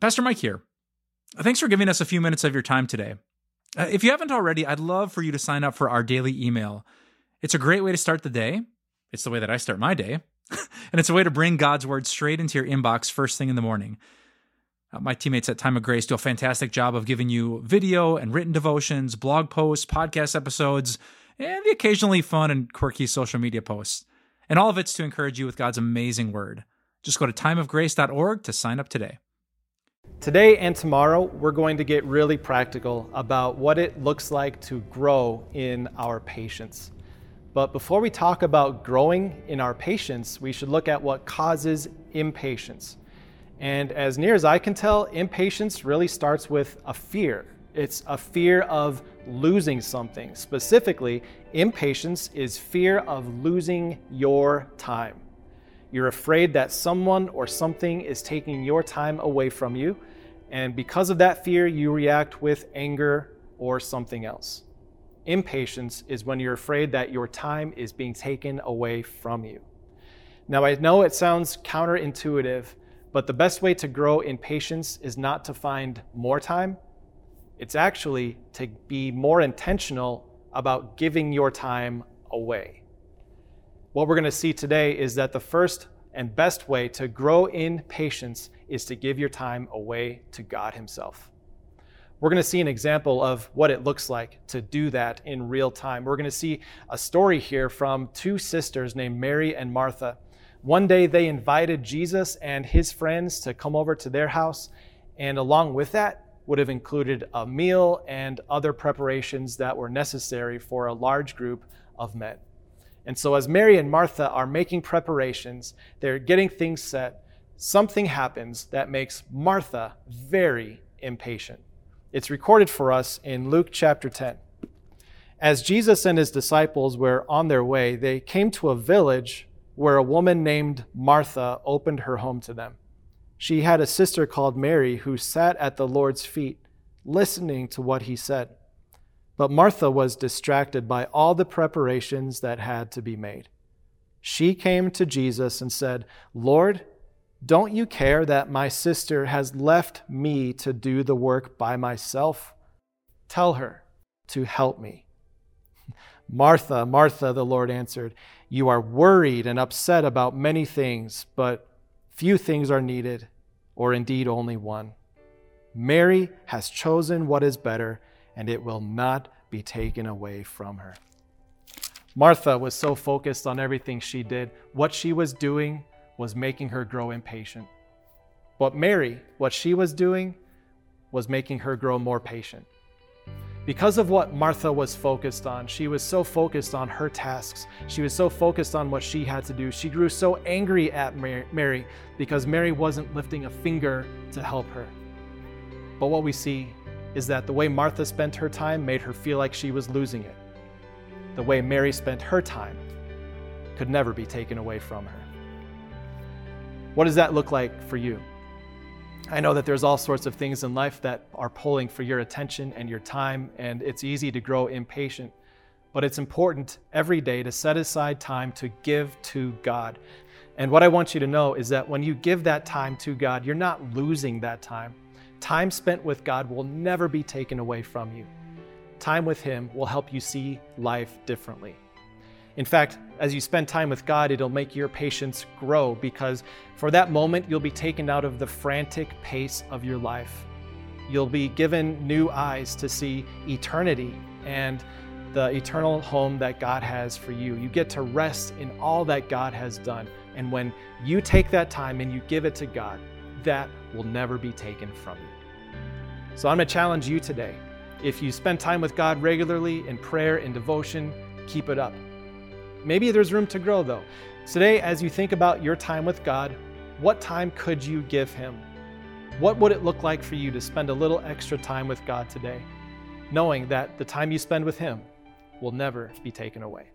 Pastor Mike here. Thanks for giving us a few minutes of your time today. Uh, if you haven't already, I'd love for you to sign up for our daily email. It's a great way to start the day. It's the way that I start my day. and it's a way to bring God's word straight into your inbox first thing in the morning. Uh, my teammates at Time of Grace do a fantastic job of giving you video and written devotions, blog posts, podcast episodes, and the occasionally fun and quirky social media posts. And all of it's to encourage you with God's amazing word. Just go to timeofgrace.org to sign up today. Today and tomorrow, we're going to get really practical about what it looks like to grow in our patience. But before we talk about growing in our patience, we should look at what causes impatience. And as near as I can tell, impatience really starts with a fear. It's a fear of losing something. Specifically, impatience is fear of losing your time. You're afraid that someone or something is taking your time away from you, and because of that fear, you react with anger or something else. Impatience is when you're afraid that your time is being taken away from you. Now, I know it sounds counterintuitive, but the best way to grow in patience is not to find more time. It's actually to be more intentional about giving your time away. What we're going to see today is that the first and best way to grow in patience is to give your time away to God Himself. We're going to see an example of what it looks like to do that in real time. We're going to see a story here from two sisters named Mary and Martha. One day they invited Jesus and his friends to come over to their house, and along with that would have included a meal and other preparations that were necessary for a large group of men. And so, as Mary and Martha are making preparations, they're getting things set, something happens that makes Martha very impatient. It's recorded for us in Luke chapter 10. As Jesus and his disciples were on their way, they came to a village where a woman named Martha opened her home to them. She had a sister called Mary who sat at the Lord's feet, listening to what he said. But Martha was distracted by all the preparations that had to be made. She came to Jesus and said, Lord, don't you care that my sister has left me to do the work by myself? Tell her to help me. Martha, Martha, the Lord answered, You are worried and upset about many things, but few things are needed, or indeed only one. Mary has chosen what is better and it will not be taken away from her. Martha was so focused on everything she did. What she was doing was making her grow impatient. But Mary, what she was doing was making her grow more patient. Because of what Martha was focused on, she was so focused on her tasks. She was so focused on what she had to do. She grew so angry at Mary because Mary wasn't lifting a finger to help her. But what we see is that the way Martha spent her time made her feel like she was losing it. The way Mary spent her time could never be taken away from her. What does that look like for you? I know that there's all sorts of things in life that are pulling for your attention and your time, and it's easy to grow impatient. But it's important every day to set aside time to give to God. And what I want you to know is that when you give that time to God, you're not losing that time. Time spent with God will never be taken away from you. Time with Him will help you see life differently. In fact, as you spend time with God, it'll make your patience grow because for that moment, you'll be taken out of the frantic pace of your life. You'll be given new eyes to see eternity and the eternal home that God has for you. You get to rest in all that God has done. And when you take that time and you give it to God, that will never be taken from you. So I'm going to challenge you today. If you spend time with God regularly in prayer and devotion, keep it up. Maybe there's room to grow though. Today, as you think about your time with God, what time could you give Him? What would it look like for you to spend a little extra time with God today, knowing that the time you spend with Him will never be taken away?